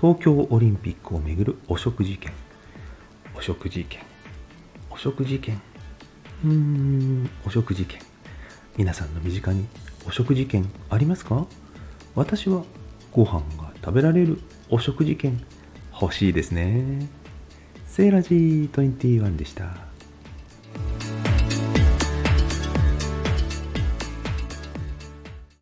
東京オリンピックをめぐる汚職事件。汚職事件。汚職事件。うーん汚職事件。皆さんの身近に汚職事件ありますか？私はご飯が食べられる汚職事件。欲しいですね。セーラジー21でした。